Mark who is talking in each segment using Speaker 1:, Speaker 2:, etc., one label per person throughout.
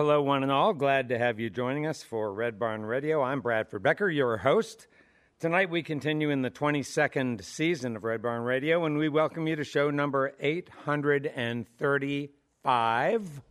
Speaker 1: Hello, one and all. Glad to have you joining us for Red Barn Radio. I'm Bradford Becker, your host. Tonight we continue in the 22nd season of Red Barn Radio, and we welcome you to show number 835.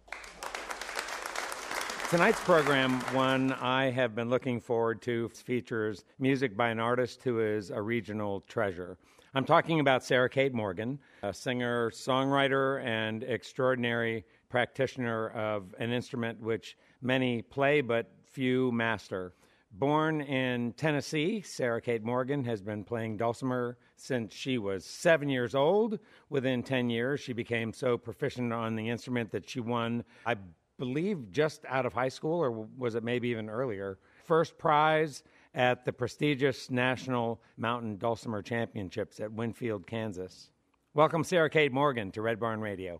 Speaker 1: Tonight's program, one I have been looking forward to, features music by an artist who is a regional treasure. I'm talking about Sarah Kate Morgan, a singer, songwriter, and extraordinary practitioner of an instrument which many play but few master. Born in Tennessee, Sarah Kate Morgan has been playing dulcimer since she was seven years old. Within 10 years, she became so proficient on the instrument that she won, I believe, just out of high school, or was it maybe even earlier, first prize at the prestigious National Mountain Dulcimer Championships at Winfield, Kansas. Welcome, Sarah Kate Morgan, to Red Barn Radio.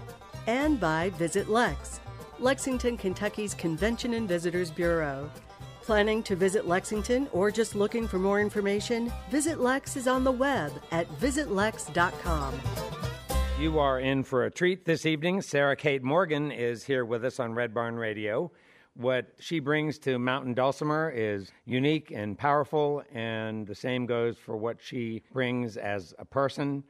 Speaker 2: and by Visit Lex, Lexington, Kentucky's Convention and Visitors Bureau. Planning to visit Lexington or just looking for more information? Visit Lex is on the web at visitlex.com.
Speaker 1: You are in for a treat this evening. Sarah Kate Morgan is here with us on Red Barn Radio. What she brings to Mountain Dulcimer is unique and powerful, and the same goes for what she brings as a person.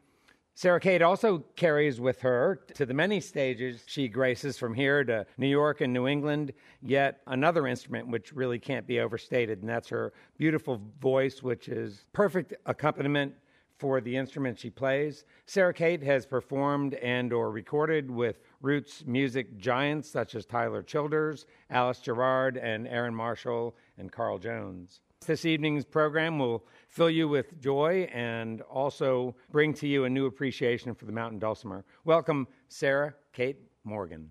Speaker 1: Sarah Kate also carries with her to the many stages she graces from here to New York and New England, yet another instrument which really can't be overstated, and that's her beautiful voice, which is perfect accompaniment for the instrument she plays. Sarah Kate has performed and or recorded with roots music giants such as Tyler Childers, Alice Gerrard, and Erynn Marshall and Carl Jones. This evening's program will fill you with joy and also bring to you a new appreciation for the mountain dulcimer. Welcome, Sarah Kate Morgan.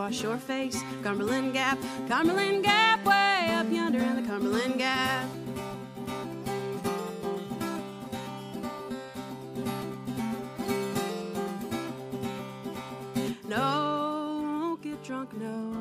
Speaker 3: Wash your face. Cumberland Gap, Cumberland Gap, way up yonder in the Cumberland Gap. No, won't get drunk no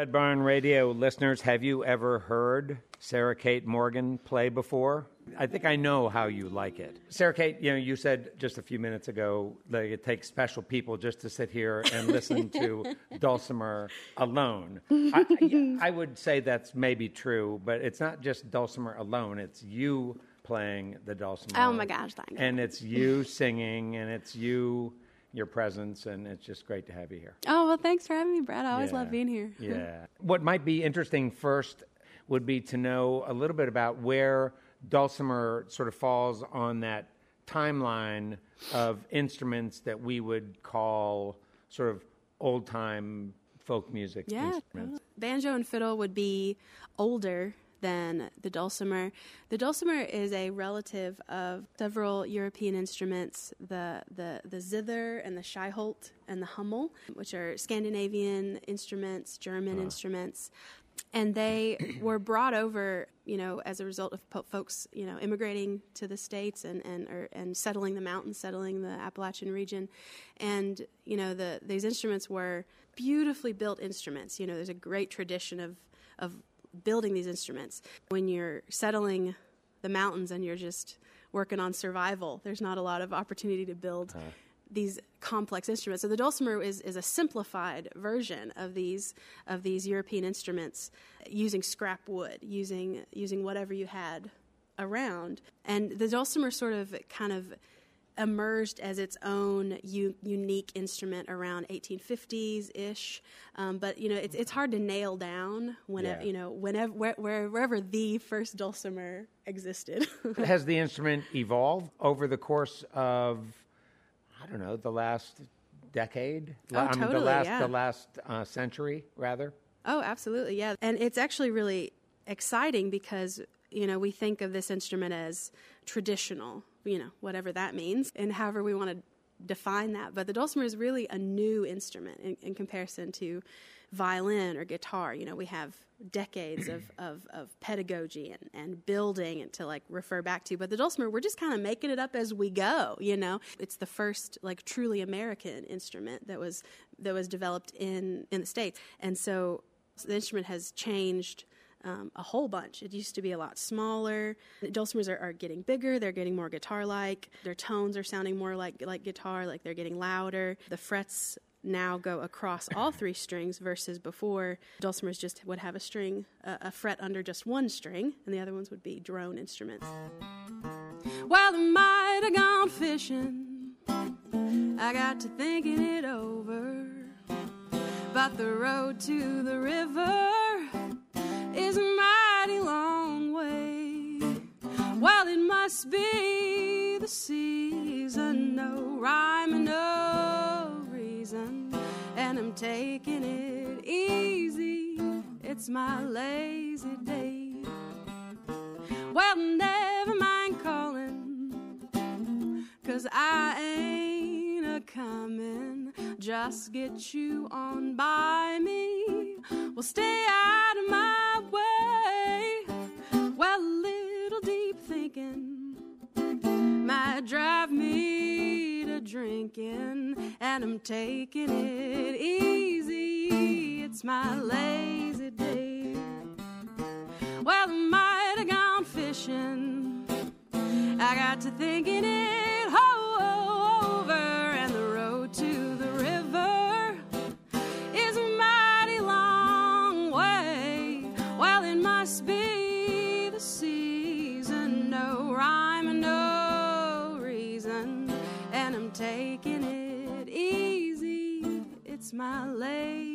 Speaker 1: Red Barn Radio listeners, have you ever heard Sarah Kate Morgan play before? I think I know how you like it. Sarah Kate, you know, you said just a few minutes ago that it takes special people just to sit here and listen to Dulcimer alone. I, I, I would say that's maybe true, but it's not just Dulcimer alone. It's you playing the Dulcimer.
Speaker 3: Oh my gosh, thank you.
Speaker 1: And it's you singing, and it's you, your presence, and it's just great to have you here.
Speaker 3: Oh, well, thanks for having me, Brad. I always
Speaker 1: Yeah.
Speaker 3: love being here.
Speaker 1: Yeah. what might be interesting first would be to know a little bit about where dulcimer sort of falls on that timeline of instruments that we would call sort of old time folk music
Speaker 3: Yeah.
Speaker 1: instruments.
Speaker 3: Banjo and fiddle would be older than the dulcimer. The dulcimer is a relative of several European instruments, the, the, the zither and the scheitholt and the hummel, which are Scandinavian instruments, German uh. instruments. And they were brought over, you know, as a result of po- folks, you know, immigrating to the states and and or, and settling the mountains, settling the Appalachian region, and you know, the these instruments were beautifully built instruments. You know, there's a great tradition of of building these instruments. When you're settling the mountains and you're just working on survival, there's not a lot of opportunity to build. Uh. These complex instruments. So the dulcimer is, is a simplified version of these of these European instruments, using scrap wood, using using whatever you had around. And the dulcimer sort of kind of emerged as its own u- unique instrument around 1850s ish. Um, but you know, it's it's hard to nail down whenever yeah. you know whenever where, wherever the first dulcimer existed.
Speaker 1: Has the instrument evolved over the course of I don't know the last decade?
Speaker 3: Oh, I mean, totally,
Speaker 1: the last
Speaker 3: yeah.
Speaker 1: the last uh, century rather.
Speaker 3: Oh, absolutely, yeah. And it's actually really exciting because you know we think of this instrument as traditional you know, whatever that means, and however we want to define that. But the dulcimer is really a new instrument in, in comparison to violin or guitar. You know, we have decades of, of, of pedagogy and, and building and to like refer back to. But the dulcimer, we're just kind of making it up as we go, you know. It's the first like truly American instrument that was that was developed in, in the States. And so the instrument has changed um, a whole bunch. It used to be a lot smaller. Dulcimers are, are getting bigger. They're getting more guitar-like. Their tones are sounding more like like guitar. Like they're getting louder. The frets now go across all three strings versus before dulcimers just would have a string uh, a fret under just one string and the other ones would be drone instruments well i might have gone fishing i got to thinking it over about the road to the river is a mighty long way. Well, it must be the season, no rhyme and no reason, and I'm taking it easy. It's my lazy day. Well, never mind calling, cause I ain't coming. Just get you on by me. Well, stay out of my way. Well, a little deep thinking might drive me to drinking, and I'm taking it easy. It's my lazy day. Well, I might have gone fishing. I got to thinking it must be the season, no rhyme and no reason, and I'm taking it easy. It's my lazy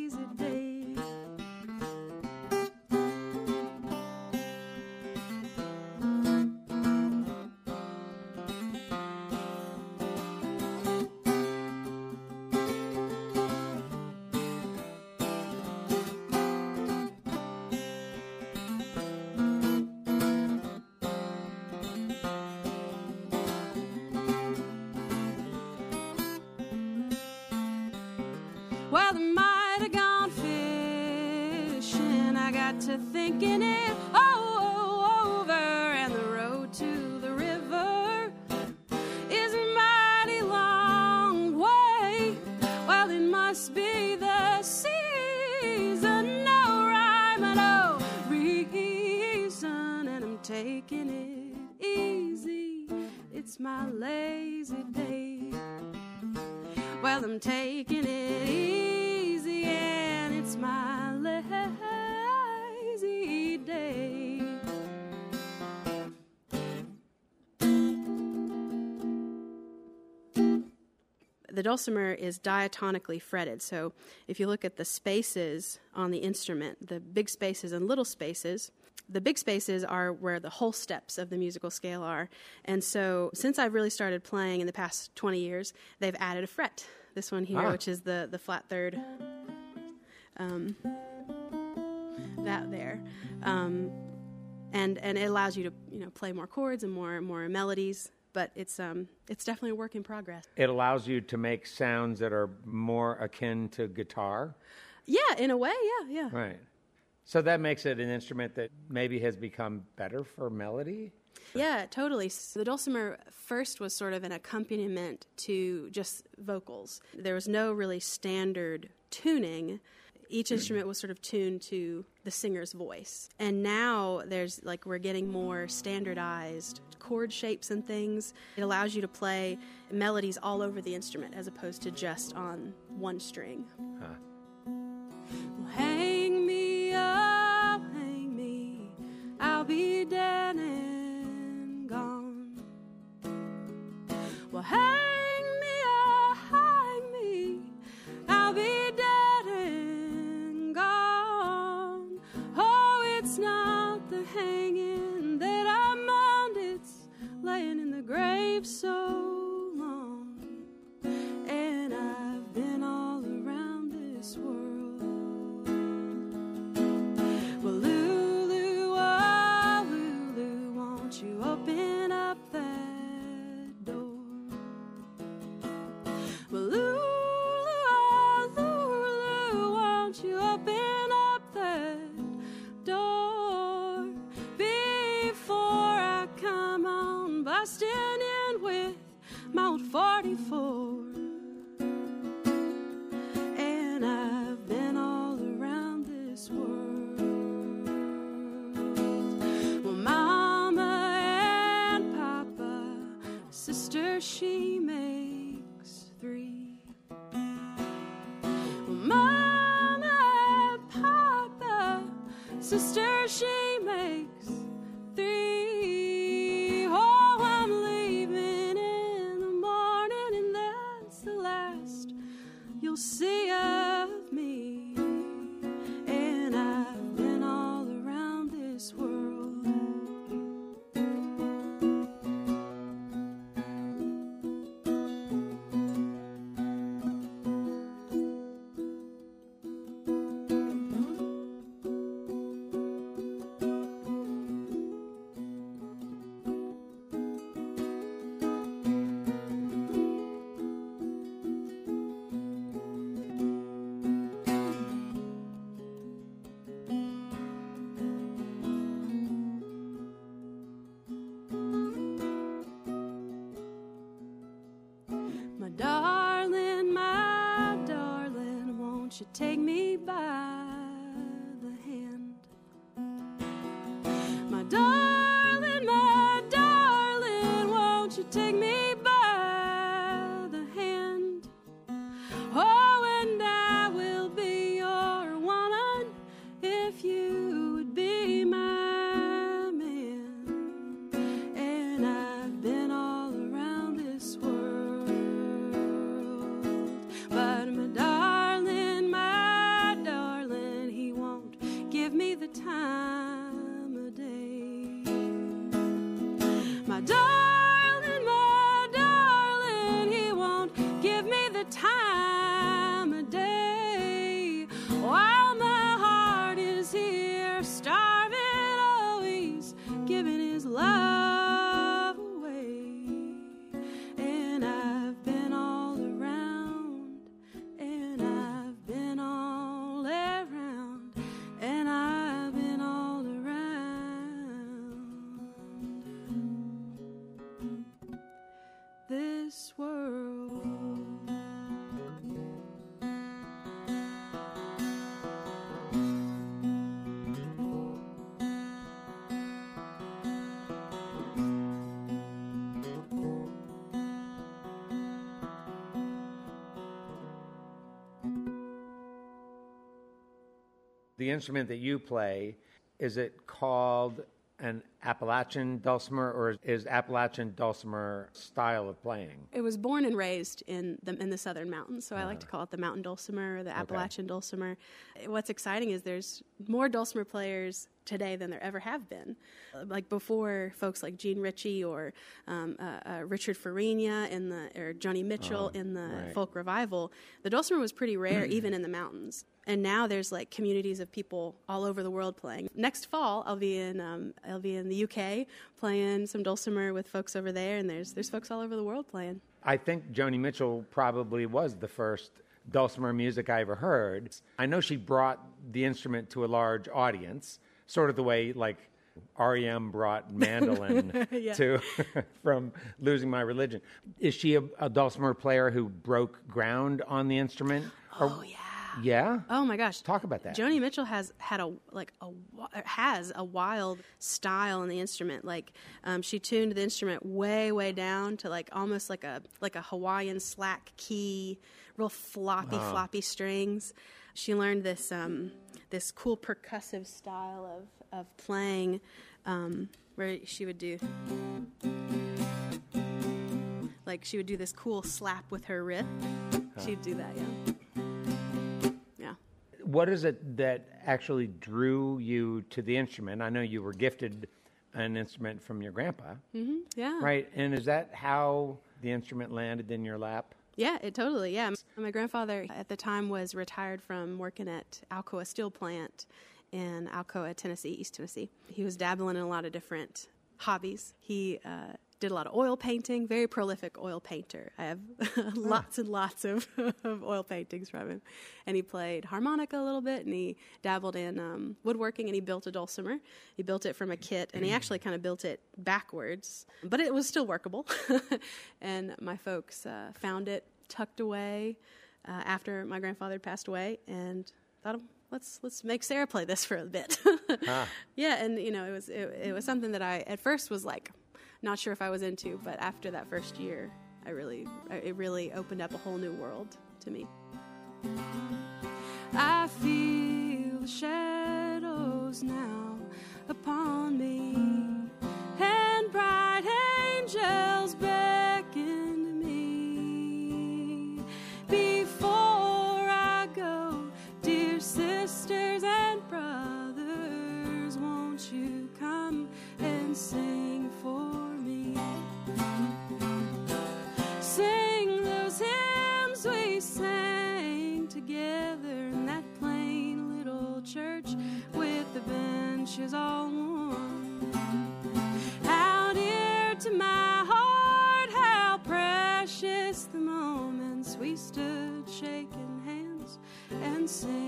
Speaker 3: the dulcimer is diatonically fretted. So if you look at the spaces on the instrument, the big spaces and little spaces, the big spaces are where the whole steps of the musical scale are. And so since I've really started playing in the past 20 years, they've added a fret. This one here, ah. which is the, the flat third. Um, that there. Um, and, and it allows you to you know play more chords and more more melodies but it's um, it's definitely a work in progress.
Speaker 1: It allows you to make sounds that are more akin to guitar.
Speaker 3: Yeah, in a way, yeah, yeah.
Speaker 1: Right. So that makes it an instrument that maybe has become better for melody.
Speaker 3: Yeah, totally. So the dulcimer first was sort of an accompaniment to just vocals. There was no really standard tuning each instrument was sort of tuned to the singer's voice. And now there's like we're getting more standardized chord shapes and things. It allows you to play melodies all over the instrument as opposed to just on one string.
Speaker 1: Huh.
Speaker 3: Well, hang me up, hang me, I'll be sister she the
Speaker 1: instrument that you play, is it called an Appalachian dulcimer, or is Appalachian dulcimer style of playing?
Speaker 3: It was born and raised in the in the southern mountains, so uh, I like to ah. call it the mountain dulcimer or the Appalachian okay. dulcimer. What's exciting is there's more dulcimer players today than there ever have been. Uh, like before, folks like Jean Ritchie or um, uh, uh, Richard Farina in the or Joni Mitchell ah, in the
Speaker 1: right.
Speaker 3: folk revival, the dulcimer was pretty rare even in the mountains. And now there's like communities of people all over the world playing. Next fall, I'll be in um, I'll be in the UK playing some dulcimer with folks over there, and there's there's folks all over the world playing.
Speaker 1: I think Joni Mitchell probably was the first dulcimer music I ever heard. I know she brought the instrument to a large audience, sort of the way like REM brought mandolin to from losing my religion. Is she a, a dulcimer player who broke ground on the instrument?
Speaker 3: Oh yeah.
Speaker 1: Yeah.
Speaker 3: Oh my gosh.
Speaker 1: Talk about that.
Speaker 3: Joni Mitchell has had a like a has a wild style in the instrument. Like um, she tuned the instrument way way down to like almost like a like a Hawaiian slack key, real floppy floppy strings. She learned this um, this cool percussive style of of playing, um, where she would do. Like she would do this cool slap with her wrist. She'd do that, yeah.
Speaker 1: What is it that actually drew you to the instrument? I know you were gifted an instrument from your grandpa,
Speaker 3: Yeah.
Speaker 1: right? And is that how the instrument landed in your lap?
Speaker 3: Yeah, it totally. Yeah, my grandfather at the time was retired from working at Alcoa Steel Plant in Alcoa, Tennessee, East Tennessee. He was dabbling in a lot of different hobbies. He uh, did a lot of oil painting, very prolific oil painter. I have lots and lots of, of oil paintings from him. And he played harmonica a little bit, and he dabbled in um, woodworking, and he built a dulcimer. He built it from a kit, and he actually kind of built it backwards, but it was still workable. and my folks uh, found it tucked away uh, after my grandfather had passed away, and thought, let's let's make Sarah play this for a bit. Yeah, and you know, it was it, it was something that I at first was like not sure if I was into, but after that first year, I really it really opened up a whole new world to me. I feel the shadows now upon me, and bright angels beckon to me. Before I go, dear sisters and brothers, won't you come and sing benches all worn. How dear to my heart, how precious the moments we stood shaking hands and singing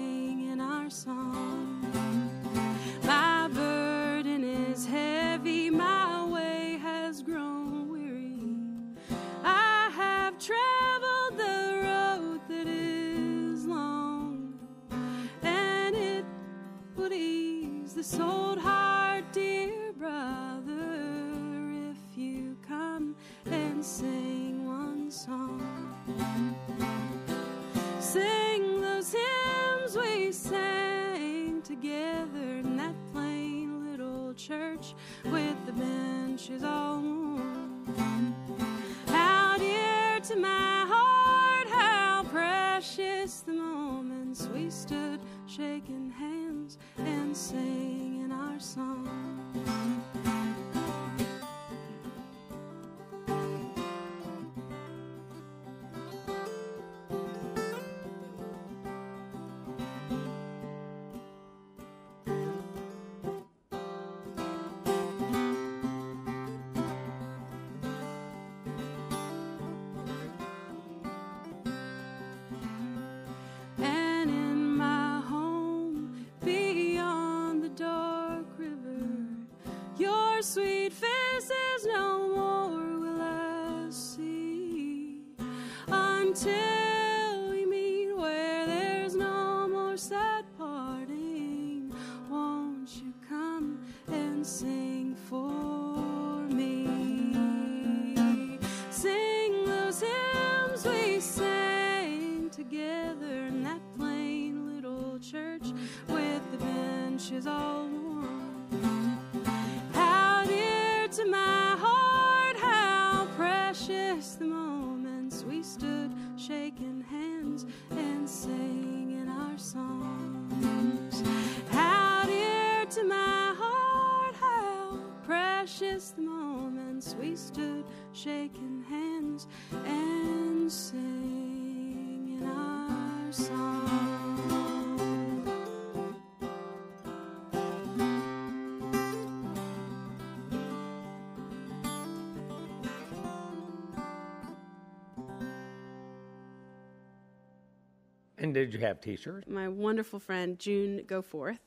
Speaker 3: And
Speaker 1: did you have teachers?
Speaker 3: my wonderful friend June Goforth.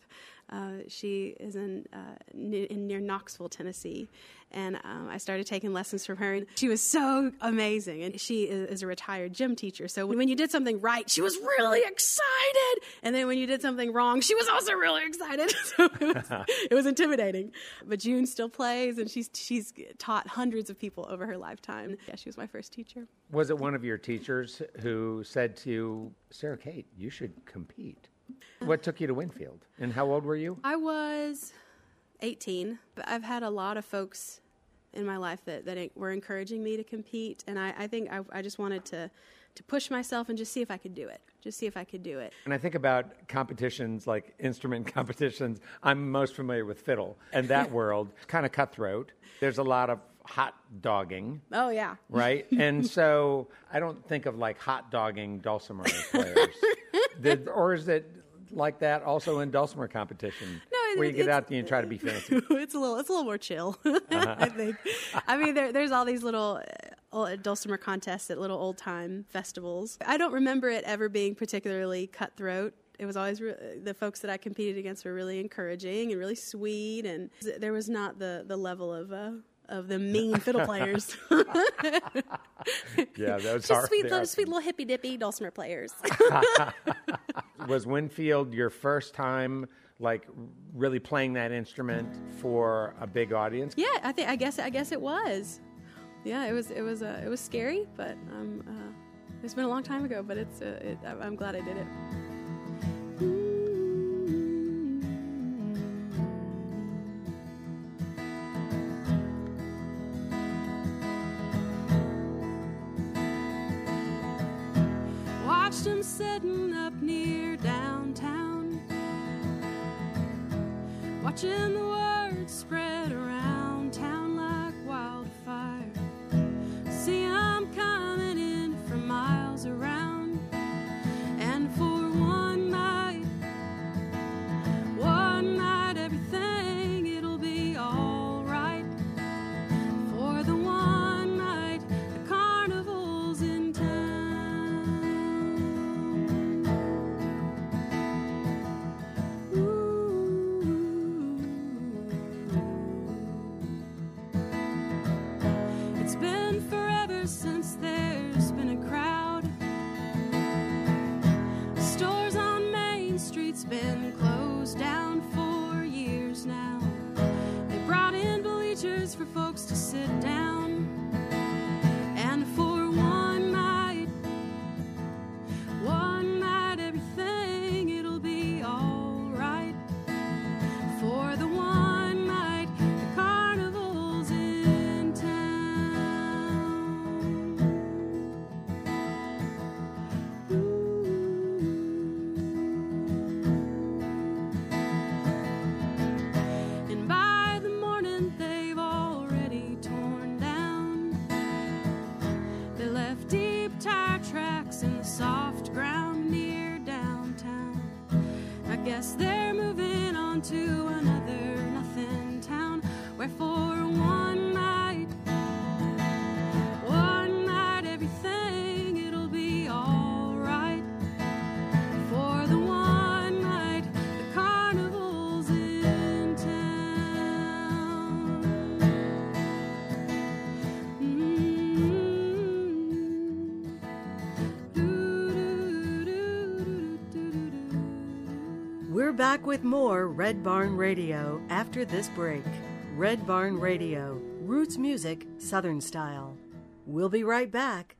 Speaker 3: Uh, she is in, uh, in near Knoxville, Tennessee, and um, I started taking lessons from her. And she was so amazing, and she is, is a retired gym teacher. So when you did something right, she was really excited, and then when you did something wrong, she was also really excited. so it was, it was intimidating. But June still plays, and she's she's taught hundreds of people over her lifetime. Yeah, she was my first teacher.
Speaker 1: Was it one of your teachers who said to you, Sarah Kate, you should compete? What took you to Winfield? And how old were you?
Speaker 3: I was 18, but I've had a lot of folks in my life that, that were encouraging me to compete, and I, I think I, I just wanted to, to push myself and just see if I could do it. Just see if I could do it.
Speaker 1: And I think about competitions like instrument competitions. I'm most familiar with fiddle, and that world kind of cutthroat. There's a lot of hot dogging,
Speaker 3: Oh, yeah.
Speaker 1: right? and so I don't think of like hot dogging dulcimer players. Did, or is it like that also in dulcimer competition?
Speaker 3: No,
Speaker 1: where you get out there and try to be fancy.
Speaker 3: it's a little it's a little more chill. I uh-huh. think. I mean, there, there's all these little dulcimer contests at little old time festivals. I don't remember it ever being particularly cutthroat. It was always re- the folks that I competed against were really encouraging and really sweet, and there was not the the level of. Uh, of the mean fiddle players,
Speaker 1: Yeah, those
Speaker 3: just
Speaker 1: are
Speaker 3: sweet, little, sweet little hippy dippy dulcimer players.
Speaker 1: Was Winfield your first time like really playing that instrument for a big audience?
Speaker 3: yeah, I think I guess I guess it was. Yeah, it was it was uh, it was scary, but um, uh, it's been a long time ago. But it's uh, it, I'm glad I did it. Watched him sitting up near downtown, watching the for folks to sit down.
Speaker 2: We're back with more Red Barn Radio after this break. Red Barn Radio, roots music, Southern style. We'll be right back.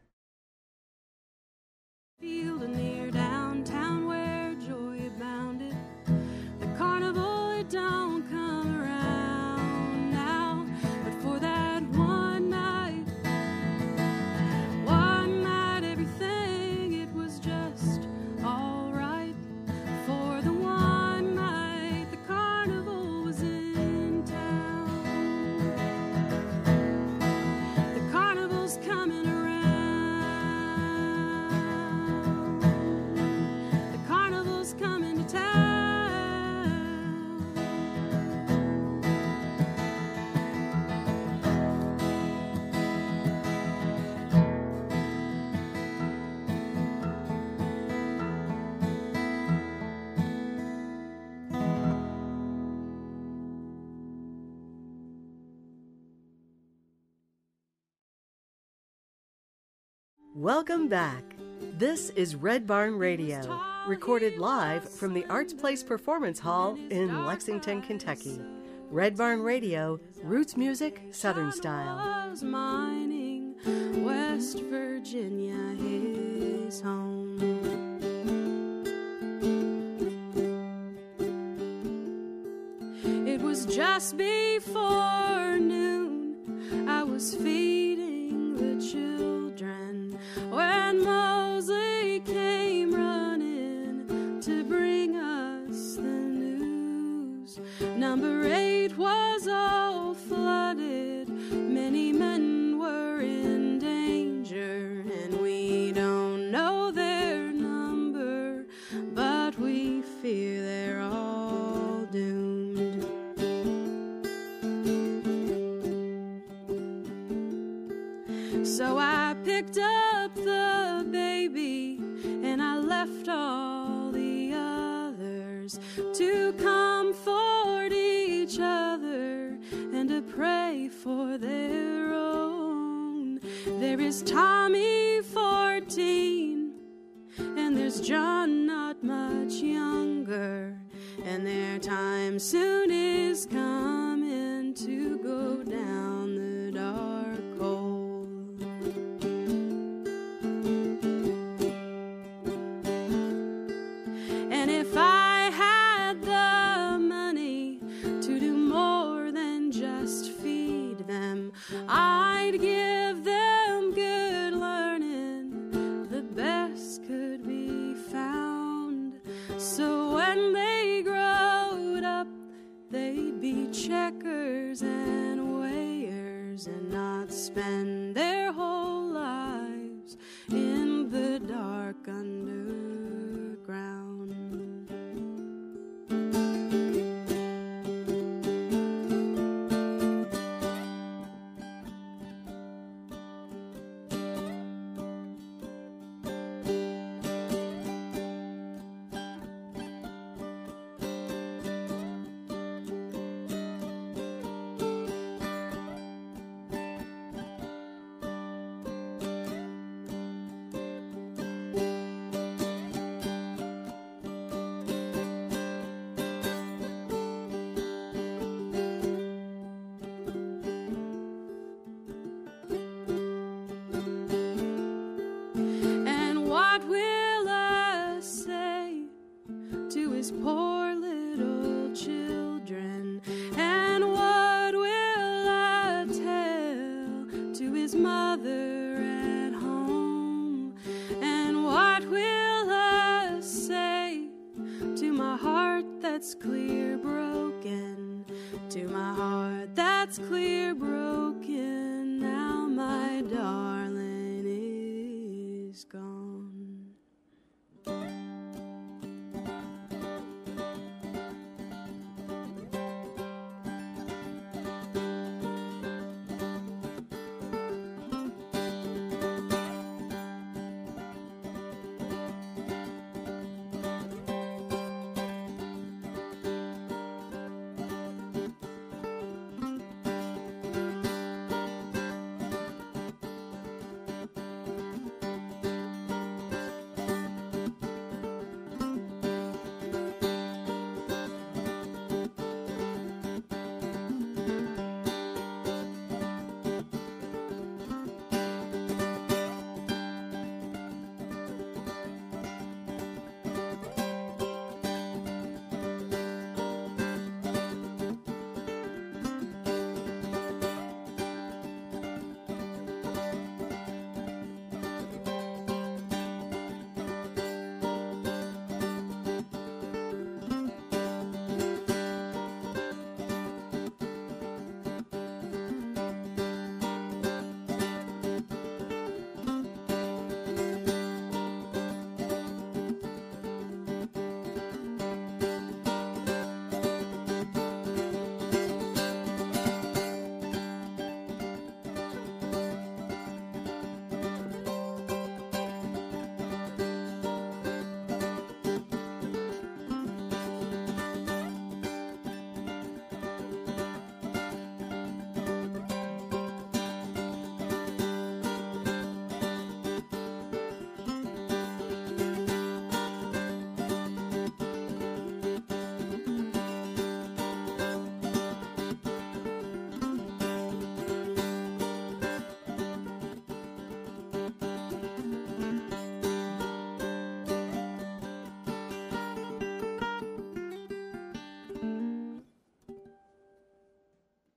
Speaker 2: Welcome back. This is Red Barn Radio, recorded live from the Arts Place Performance Hall in Lexington, Kentucky. Red Barn Radio, roots music, southern style.
Speaker 3: Mining, West Virginia, his home. It was just before noon. I was feeling and their time soon is coming to go down the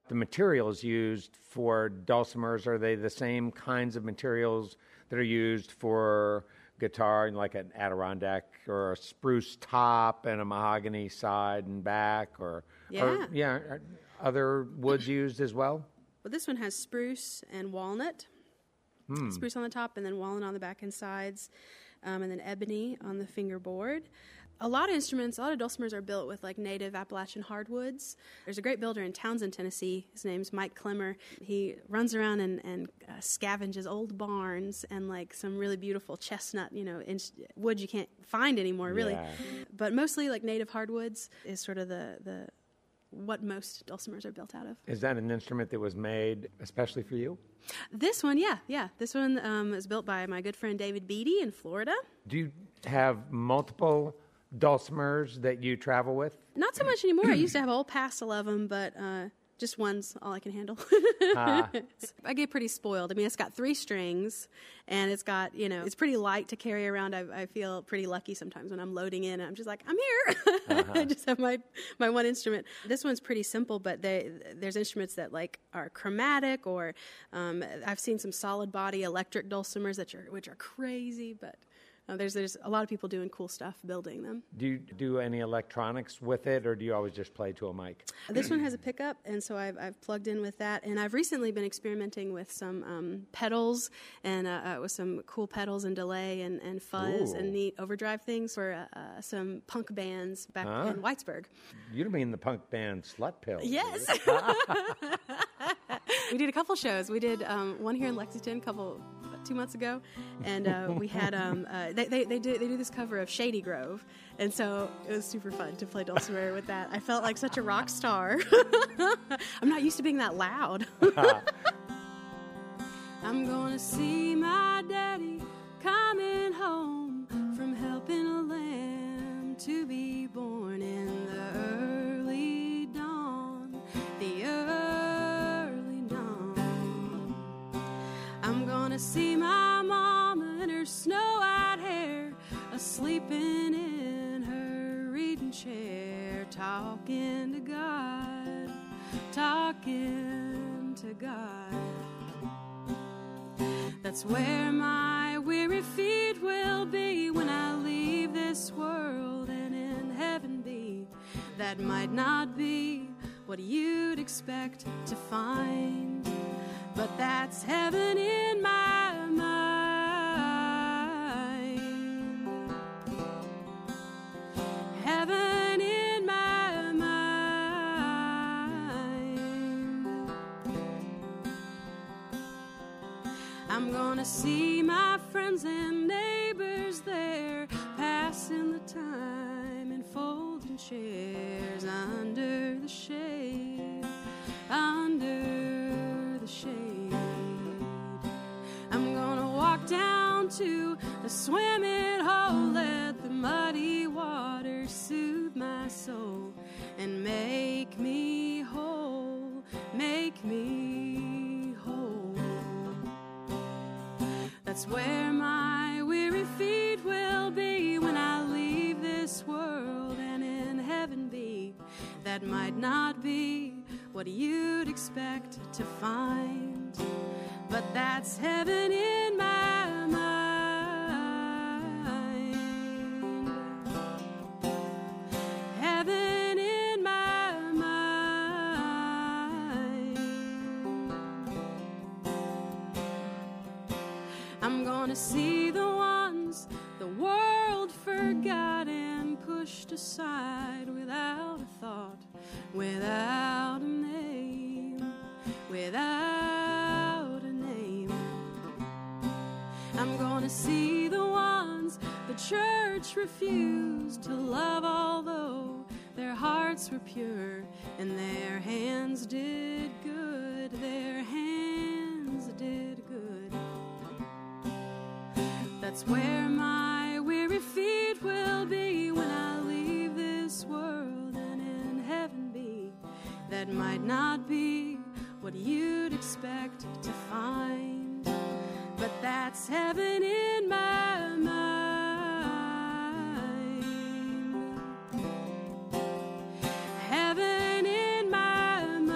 Speaker 1: the materials used for dulcimers. Are they the same kinds of materials that are used for guitar, like an Adirondack or a spruce top and a mahogany side and back, or
Speaker 3: Yeah.
Speaker 1: or, yeah, are other woods used as well?
Speaker 3: Well, this one has spruce and walnut. Spruce on the top, and then walnut on the back and sides, um, and then ebony on the fingerboard. A lot of instruments, a lot of dulcimers are built with like native Appalachian hardwoods. There's a great builder in Townsend, Tennessee. His name's Mike Klemmer. He runs around and, and uh, scavenges old barns and like some really beautiful chestnut, you know, in- wood you can't find anymore, really.
Speaker 1: Yeah.
Speaker 3: But mostly like native hardwoods is sort of the, the what most dulcimers are built out of.
Speaker 1: Is that an instrument that was made especially for you?
Speaker 3: This one, yeah, yeah. This one um, is built by my good friend David Beatty in Florida.
Speaker 1: Do you have multiple dulcimers that you travel with?
Speaker 3: Not so much anymore. I used to have a whole pastel of them, but uh, just one's all I can handle. I get pretty spoiled. I mean, it's got three strings, and it's got you know, it's pretty light to carry around. I, I feel pretty lucky sometimes when I'm loading in. And I'm just like, I'm here. I just have my my one instrument. This one's pretty simple, but they, there's instruments that like are chromatic, or um, I've seen some solid body electric dulcimers that are which are crazy, but. Uh, there's there's a lot of people doing cool stuff building them.
Speaker 1: Do you do any electronics with it, or do you always just play to a mic?
Speaker 3: This one has a pickup, and so I've, I've plugged in with that. And I've recently been experimenting with some um, pedals and uh, uh, with some cool pedals and delay and, and fuzz
Speaker 1: Ooh.
Speaker 3: and neat overdrive things for uh, uh, some punk bands back
Speaker 1: Huh?
Speaker 3: in Whitesburg.
Speaker 1: You don't mean the punk band Slut Pill?
Speaker 3: Yes. we did a couple shows. We did um, one here in Lexington a couple two months ago, and uh, we had um, uh, they, they they do they do this cover of Shady Grove, and so it was super fun to play dulcimer with that. I felt like such a rock star. I'm not used to being that loud. I'm gonna see my daddy coming home from helping a lamb to be born in see my mama in her snow white hair, asleep in her reading chair, talking to God, talking to God. That's where my weary feet will be when I leave this world and in heaven be. That might not be what you'd expect to find, but that's heaven in my mind. Heaven in my mind. I'm gonna see my friends and neighbors there, passing the time in folding chairs under the shade, the swimming hole, let the muddy water soothe my soul and make me whole, make me whole. That's where my weary feet will be when I leave this world and in heaven be. That might not be what you'd expect to find, but that's heaven Gonna see the ones the world forgot and pushed aside without a thought, without a name, without a name. I'm gonna see the ones the church refused to love, although their hearts were pure to find, but that's heaven in my mind. Heaven in my mind.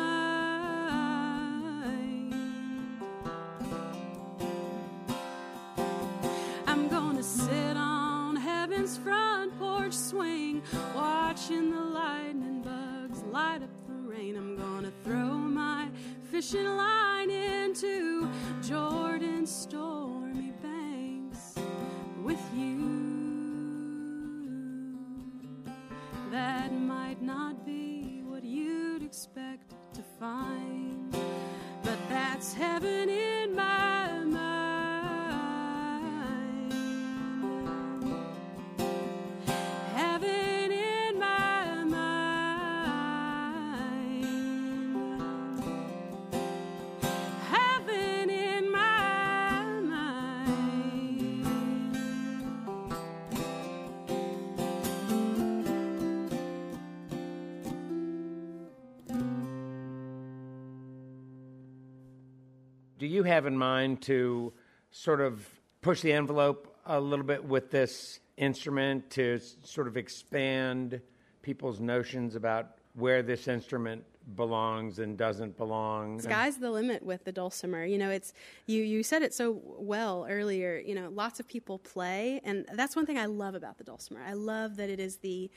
Speaker 3: I'm gonna sit on heaven's front porch swing, watching the lightning bugs light up the rain. I'm gonna throw fishing line into Jordan's stormy banks with you. That might not be
Speaker 1: you have in mind to sort of push the envelope a little bit with this instrument to sort of expand people's notions about where this instrument belongs and doesn't belong?
Speaker 3: sky's the limit with the dulcimer. You know it's you you said it so well earlier. You know lots of people play and that's one thing i love about the dulcimer. I love that it is the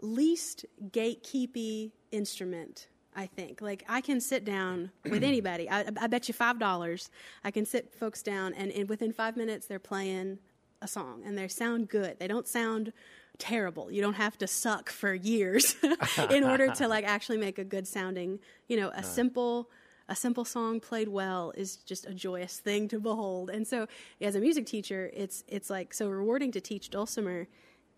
Speaker 3: least gatekeepy instrument i think. Like i can sit down with anybody. I, I bet you five dollars i can sit folks down and, and within five minutes they're playing a song and they sound good. They don't sound terrible. You don't have to suck for years in order to like actually make a good sounding you know a simple a simple song played well is just a joyous thing to behold. And so as a music teacher it's it's like so rewarding to teach dulcimer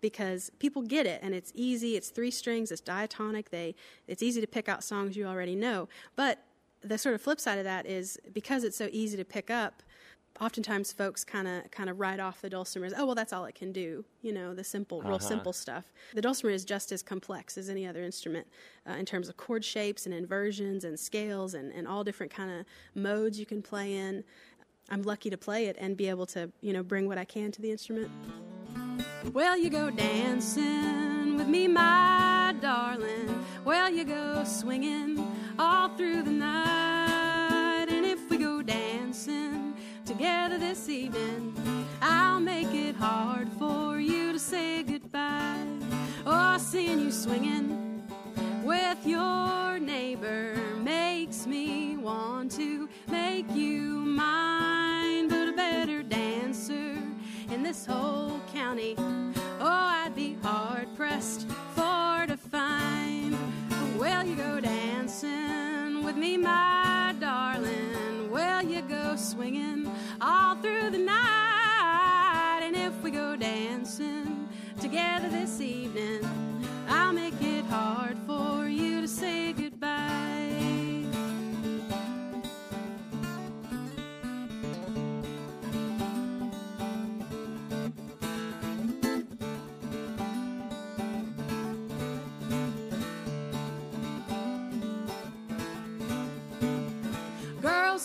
Speaker 3: because people get it and it's easy it's three strings it's diatonic they it's easy to pick out songs you already know. But the sort of flip side of that is because it's so easy to pick up oftentimes folks kind of kind of write off the dulcimer as oh well that's all it can do you know the simple real simple stuff. The dulcimer is just as complex as any other instrument uh, in terms of chord shapes and inversions and scales and, and all different kind of modes you can play in. I'm lucky to play it and be able to you know bring what i can to the instrument well, you go dancing with me, my darling. Well, you go swinging all through the night. And if we go dancing together this evening, I'll make it hard for you to say goodbye. Oh, seeing you swinging with your neighbor makes me want to make you mine, this whole county. Oh, I'd be hard pressed for to find. Well, you go dancing with me, my darling. Well, you go swinging all through the night. And if we go dancing together this evening, I'll make it hard for you to say goodbye.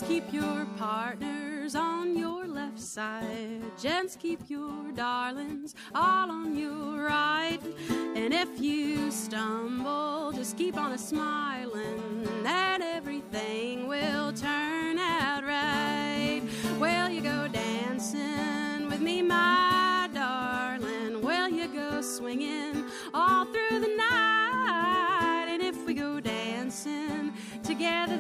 Speaker 3: Keep your partners on your left side. Gents, keep your darlings all on your right. And if you stumble, just keep on a smiling, and everything will turn out right. Well, you go dancing with me, my darling. Well, you go swinging all through the night. And if we go dancing together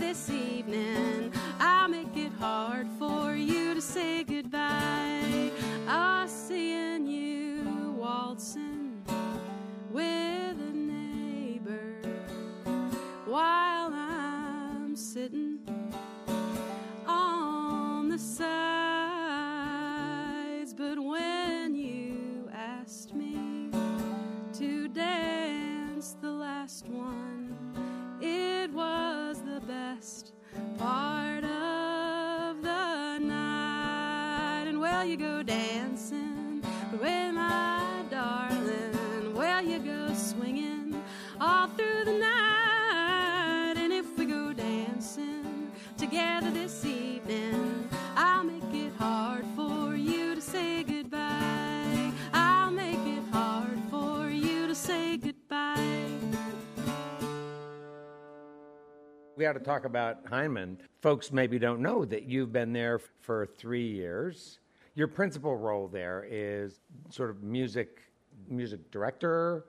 Speaker 1: ought to talk about Hindman. Folks maybe don't know that you've been there for three years. Your principal role there is sort of music music director.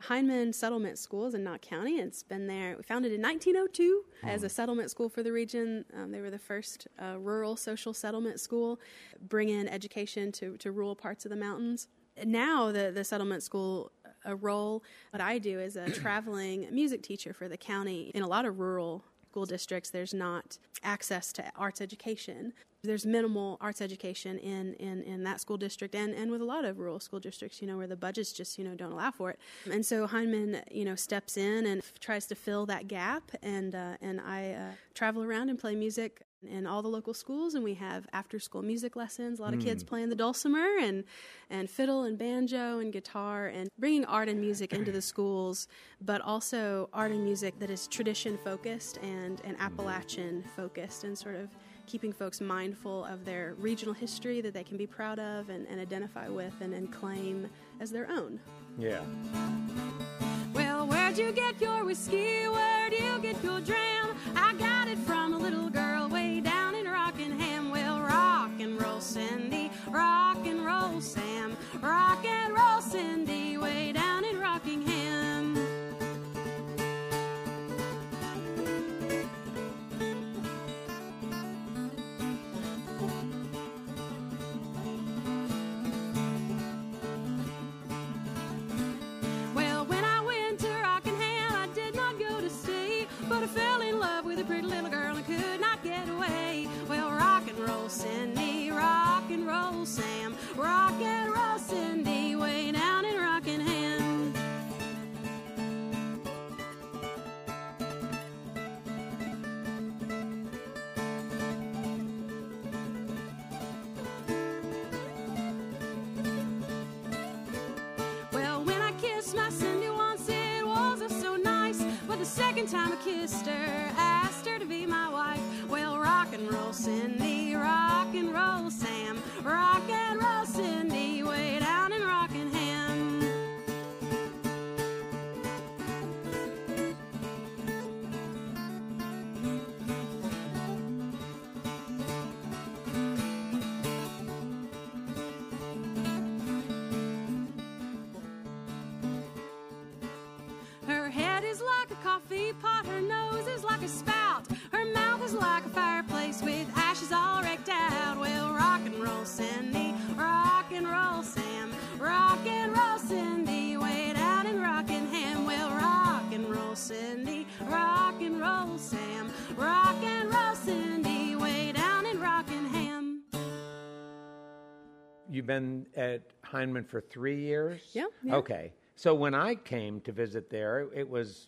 Speaker 3: Hindman Settlement Schools in Knott County. It's been there. We founded in 1902 as a settlement school for the region. Um, they were the first uh, rural social settlement school, bring in education to, to rural parts of the mountains. Now the the settlement school a role. What I do is a traveling music teacher for the county in a lot of rural school districts. There's not access to arts education. There's minimal arts education in, in, in that school district and, and with a lot of rural school districts, you know, where the budgets just, you know, don't allow for it. And so Hindman, you know, steps in and f- tries to fill that gap. And, uh, and I uh, travel around and play music in all the local schools and we have after school music lessons a lot of kids hmm. playing the dulcimer and and fiddle and banjo and guitar and bringing art and music into the schools but also art and music that is tradition focused and and hmm. appalachian focused and sort of keeping folks mindful of their regional history that they can be proud of and, and identify with and, and claim as their own
Speaker 1: Yeah.
Speaker 3: well, where'd you get your whiskey? Where'd you get your dram? I got it from a little girl Cindy, rock and roll, Sam, rock and roll, Cindy, way down Sam, rock and roll, Cindy, way down in Rockingham. Well, when I kissed my Cindy once, it wasn't so nice. But the second time I kissed her, asked her to be my wife. Well, rock and roll, Cindy, and roll, Sam, rock and roll,
Speaker 1: You've been at Hindman for three years?
Speaker 3: Yeah, yeah.
Speaker 1: Okay. So when I came to visit there, it was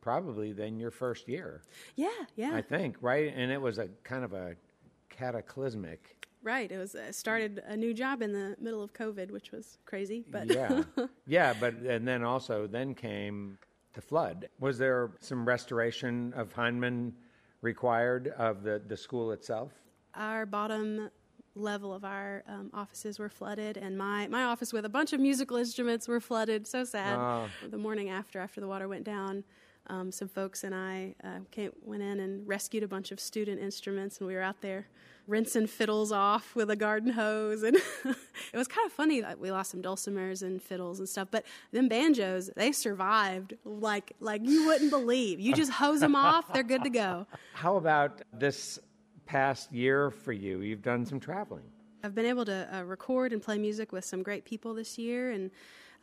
Speaker 1: probably then your first year,
Speaker 3: Yeah, yeah.
Speaker 1: I think, right? And it was a kind of a cataclysmic.
Speaker 3: Right. It was uh, started a new job in the middle of COVID, which was crazy. But
Speaker 1: yeah. yeah, but and then also then came the flood. Was there some restoration of Hindman required of the, the school itself?
Speaker 3: our bottom level of our um, offices were flooded, and my my office with a bunch of musical instruments were flooded. So sad.
Speaker 1: Ah.
Speaker 3: The morning after, after the water went down. Um, some folks and I uh, came, went in and rescued a bunch of student instruments, and we were out there rinsing fiddles off with a garden hose, and it was kind of funny that we lost some dulcimers and fiddles and stuff. But them banjos, they survived like like you wouldn't believe. You just hose them off, they're good to go.
Speaker 1: How about this past year for you? You've done some traveling.
Speaker 3: I've been able to uh, record and play music with some great people this year, and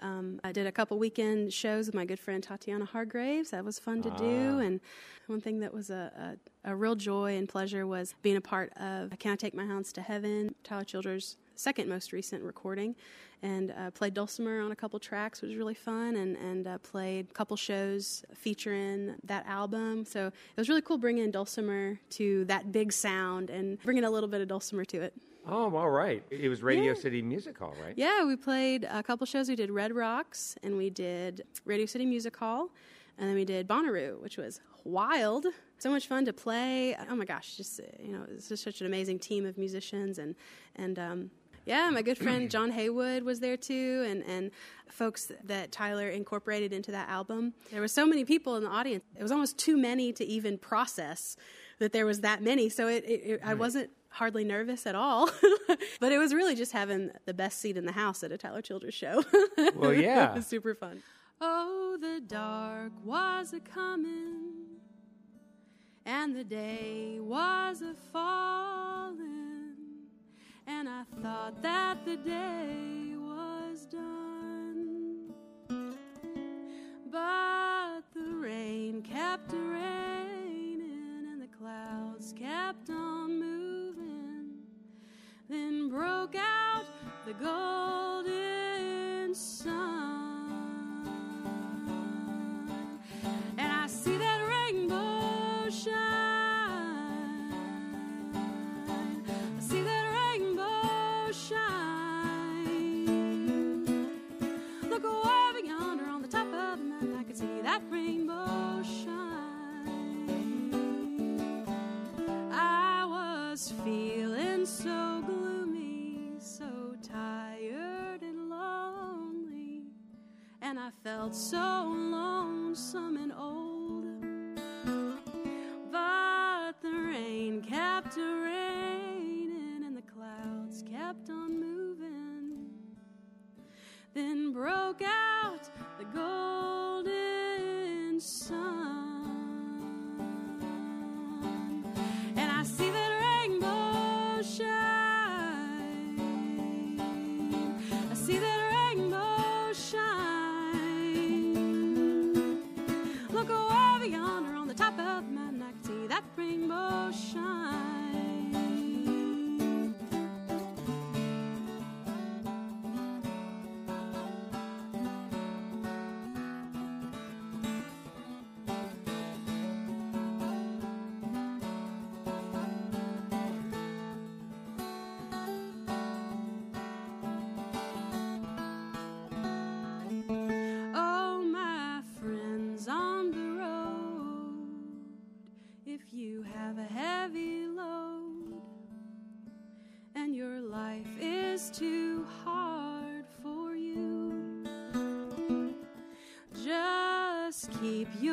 Speaker 3: um, I did a couple weekend shows with my good friend Tatiana Hargreaves. That was fun to do, and one thing that was a, a, a real joy and pleasure was being a part of "Can I Take My Hounds to Heaven?" Tyler Childers' second most recent recording, and uh, played dulcimer on a couple tracks, which was really fun, and and uh, played a couple shows featuring that album. So it was really cool bringing dulcimer to that big sound and bringing a little bit of dulcimer to it.
Speaker 1: Oh, all right. It was Radio
Speaker 3: Yeah.
Speaker 1: City Music Hall, right?
Speaker 3: Yeah, we played a couple shows. We did Red Rocks and we did Radio City Music Hall, and then we did Bonnaroo, which was wild. So much fun to play. Oh my gosh, just you know, it's just such an amazing team of musicians and and um, yeah, my good friend John Haywood was there too, and and folks that Tyler incorporated into that album. There were so many people in the audience. It was almost too many to even process that there was that many. So it, it, it I wasn't hardly nervous at all. but it was really just having the best seat in the house at a Tyler Childers show.
Speaker 1: Well, yeah.
Speaker 3: it was super fun. Oh, the dark was a coming, and the day was a falling, and I thought that the day was done. But the rain kept raining, and the clouds kept on moving. Then broke out the golden sun, and I felt so lonesome and old. But the rain kept raining, and the clouds kept on moving then broke out keep your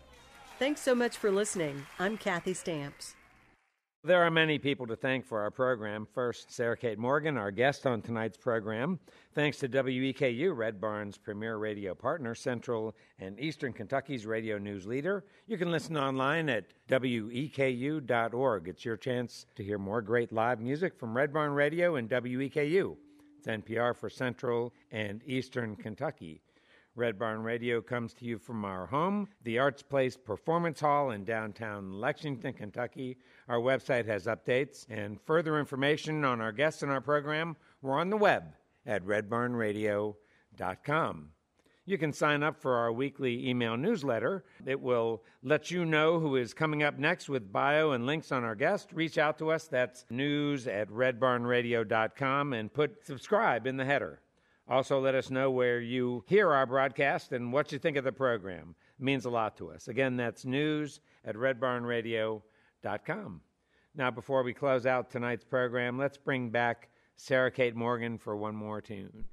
Speaker 2: Thanks so much for listening. I'm Kathy Stamps.
Speaker 1: There are many people to thank for our program. First, Sarah Kate Morgan, our guest on tonight's program. Thanks to WEKU, Red Barn's premier radio partner, Central and Eastern Kentucky's radio news leader. You can listen online at weku.org. It's your chance to hear more great live music from Red Barn Radio and WEKU. It's NPR for Central and Eastern Kentucky. Red Barn Radio comes to you from our home, the Arts Place Performance Hall in downtown Lexington, Kentucky. Our website has updates and further information on our guests and our program. We're on the web at redbarnradio.com. You can sign up for our weekly email newsletter. It will let you know who is coming up next with bio and links on our guest. Reach out to us. That's news at redbarnradio.com and put subscribe in the header. Also, let us know where you hear our broadcast and what you think of the program. It means a lot to us. Again, that's news at redbarnradio.com. Now, before we close out tonight's program, let's bring back Sarah Kate Morgan for one more tune.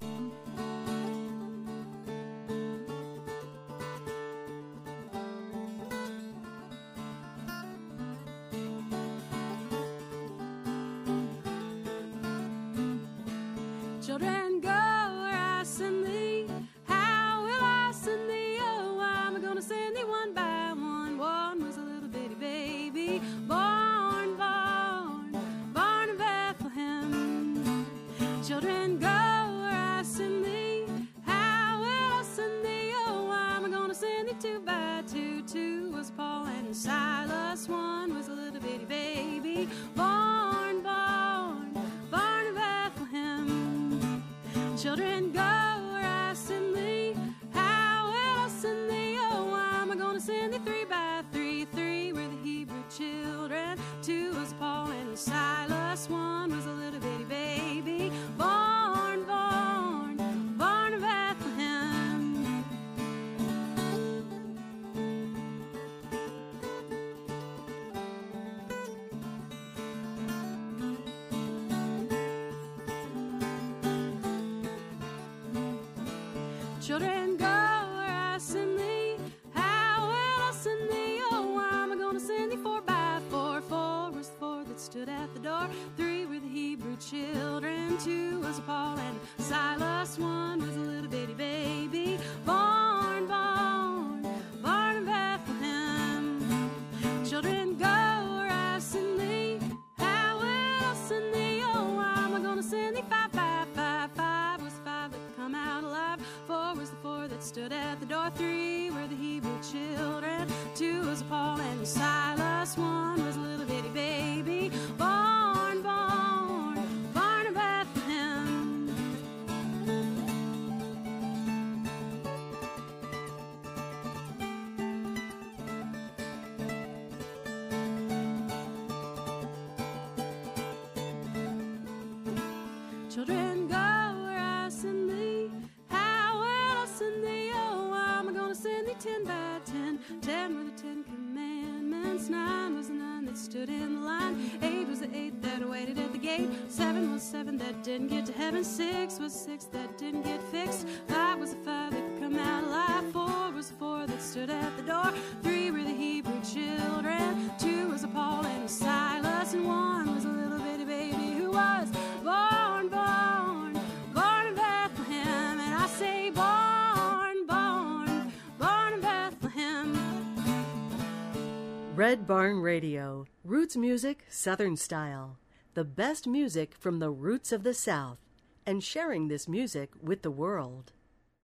Speaker 3: Children, stood at the door. Three were the Hebrew children. Two was Paul and Silas. Didn't get to heaven. Six was six that didn't get fixed. Five was a five that could come out alive. Four was the four that stood at the door. Three were the Hebrew children. Two was a Paul and a Silas. And one was a little bitty baby who was born, born, born in Bethlehem. And I say, born, born, born in Bethlehem.
Speaker 2: Red Barn Radio, roots music, Southern style. The best music from the roots of the South, and sharing this music with the world.